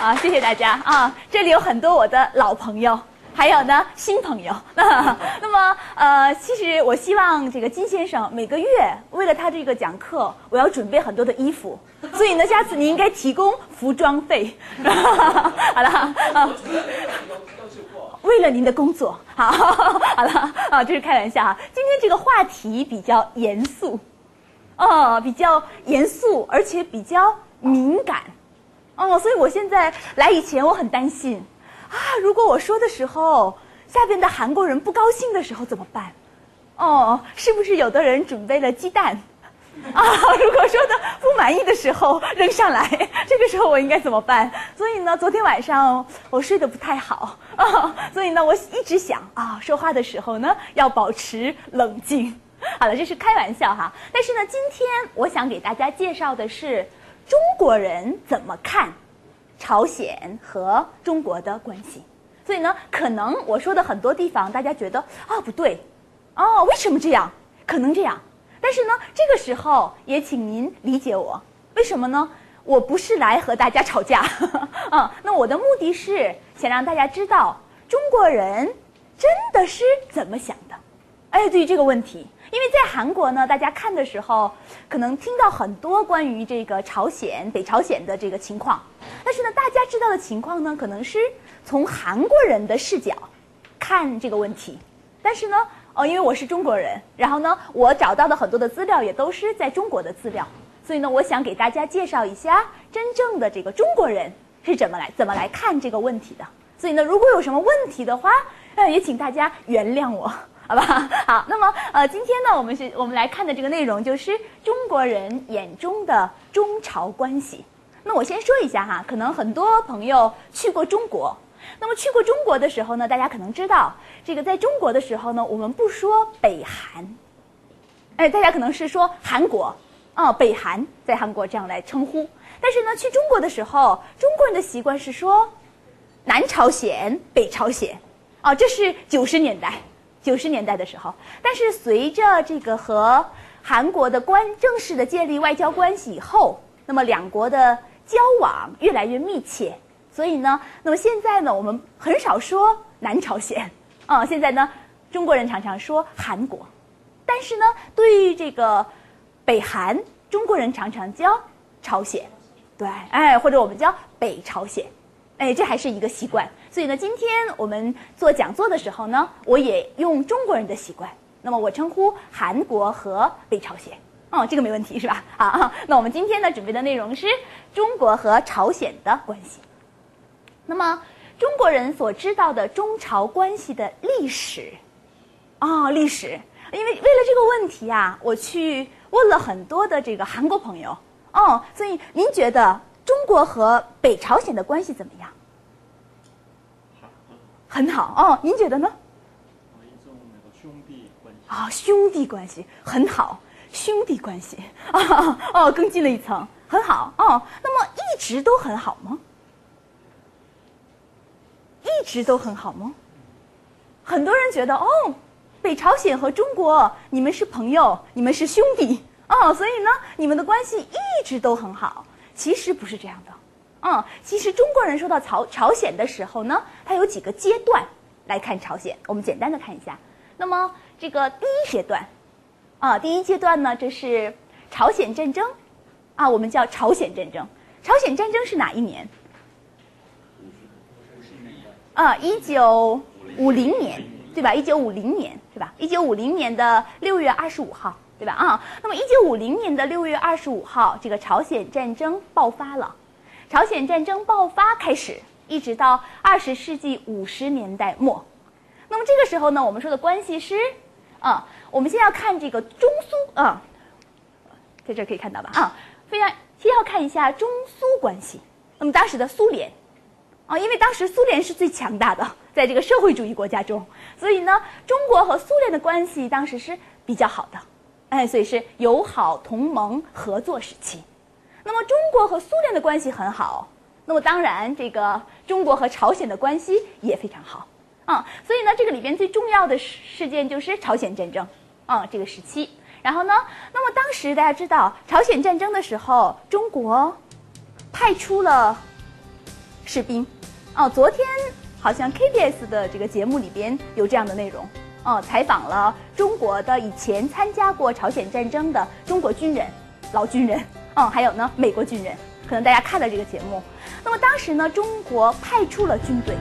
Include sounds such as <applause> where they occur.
啊，谢谢大家啊！这里有很多我的老朋友，还有呢新朋友。<laughs> 那么呃，其实我希望这个金先生每个月为了他这个讲课，我要准备很多的衣服，所以呢，下次你应该提供服装费。<laughs> 好了啊，为了您的工作，好，<laughs> 好了啊，这是开玩笑哈。今天这个话题比较严肃，哦，比较严肃，而且比较敏感。哦，所以我现在来以前，我很担心，啊，如果我说的时候，下边的韩国人不高兴的时候怎么办？哦，是不是有的人准备了鸡蛋？<laughs> 啊，如果说的不满意的时候扔上来，<laughs> 这个时候我应该怎么办？所以呢，昨天晚上我睡得不太好，<laughs> 啊，所以呢，我一直想啊，说话的时候呢要保持冷静。好了，这是开玩笑哈，但是呢，今天我想给大家介绍的是。中国人怎么看朝鲜和中国的关系？所以呢，可能我说的很多地方，大家觉得啊不对，哦，为什么这样？可能这样。但是呢，这个时候也请您理解我，为什么呢？我不是来和大家吵架，<laughs> 啊，那我的目的是想让大家知道中国人真的是怎么想的。哎，对于这个问题。因为在韩国呢，大家看的时候，可能听到很多关于这个朝鲜、北朝鲜的这个情况，但是呢，大家知道的情况呢，可能是从韩国人的视角看这个问题。但是呢，哦，因为我是中国人，然后呢，我找到的很多的资料也都是在中国的资料，所以呢，我想给大家介绍一下真正的这个中国人是怎么来怎么来看这个问题的。所以呢，如果有什么问题的话，呃，也请大家原谅我。好吧，<laughs> 好，那么呃，今天呢，我们是我们来看的这个内容就是中国人眼中的中朝关系。那我先说一下哈，可能很多朋友去过中国，那么去过中国的时候呢，大家可能知道，这个在中国的时候呢，我们不说北韩，哎，大家可能是说韩国，啊，北韩在韩国这样来称呼。但是呢，去中国的时候，中国人的习惯是说南朝鲜、北朝鲜，啊，这是九十年代。九十年代的时候，但是随着这个和韩国的关正式的建立外交关系以后，那么两国的交往越来越密切，所以呢，那么现在呢，我们很少说南朝鲜，啊，现在呢，中国人常常说韩国，但是呢，对于这个北韩，中国人常常叫朝鲜，对，哎，或者我们叫北朝鲜。哎，这还是一个习惯，所以呢，今天我们做讲座的时候呢，我也用中国人的习惯。那么我称呼韩国和北朝鲜，哦，这个没问题是吧？好，那我们今天呢准备的内容是中国和朝鲜的关系。那么中国人所知道的中朝关系的历史，啊，历史，因为为了这个问题啊，我去问了很多的这个韩国朋友，哦，所以您觉得？中国和北朝鲜的关系怎么样？很好哦，您觉得呢？一种那个兄弟关系啊，兄弟关系很好，兄弟关系啊 <laughs> 哦，更进了一层，很好哦。那么一直都很好吗？一直都很好吗？很多人觉得哦，北朝鲜和中国，你们是朋友，你们是兄弟哦，所以呢，你们的关系一直都很好。其实不是这样的，嗯，其实中国人说到朝朝鲜的时候呢，它有几个阶段来看朝鲜。我们简单的看一下。那么这个第一阶段，啊，第一阶段呢，这是朝鲜战争，啊，我们叫朝鲜战争。朝鲜战争是哪一年？啊，一九五零年，对吧？一九五零年，对吧？一九五零年的六月二十五号。对吧？啊，那么一九五零年的六月二十五号，这个朝鲜战争爆发了。朝鲜战争爆发开始，一直到二十世纪五十年代末。那么这个时候呢，我们说的关系是，啊，我们先要看这个中苏啊，在这可以看到吧？啊，非常先要看一下中苏关系。那么当时的苏联，啊，因为当时苏联是最强大的，在这个社会主义国家中，所以呢，中国和苏联的关系当时是比较好的。哎，所以是友好同盟合作时期。那么中国和苏联的关系很好，那么当然这个中国和朝鲜的关系也非常好啊。所以呢，这个里边最重要的事件就是朝鲜战争啊这个时期。然后呢，那么当时大家知道朝鲜战争的时候，中国派出了士兵。哦，昨天好像 KBS 的这个节目里边有这样的内容。哦，采访了中国的以前参加过朝鲜战争的中国军人，老军人。哦，还有呢，美国军人。可能大家看了这个节目。那么当时呢，中国派出了军队。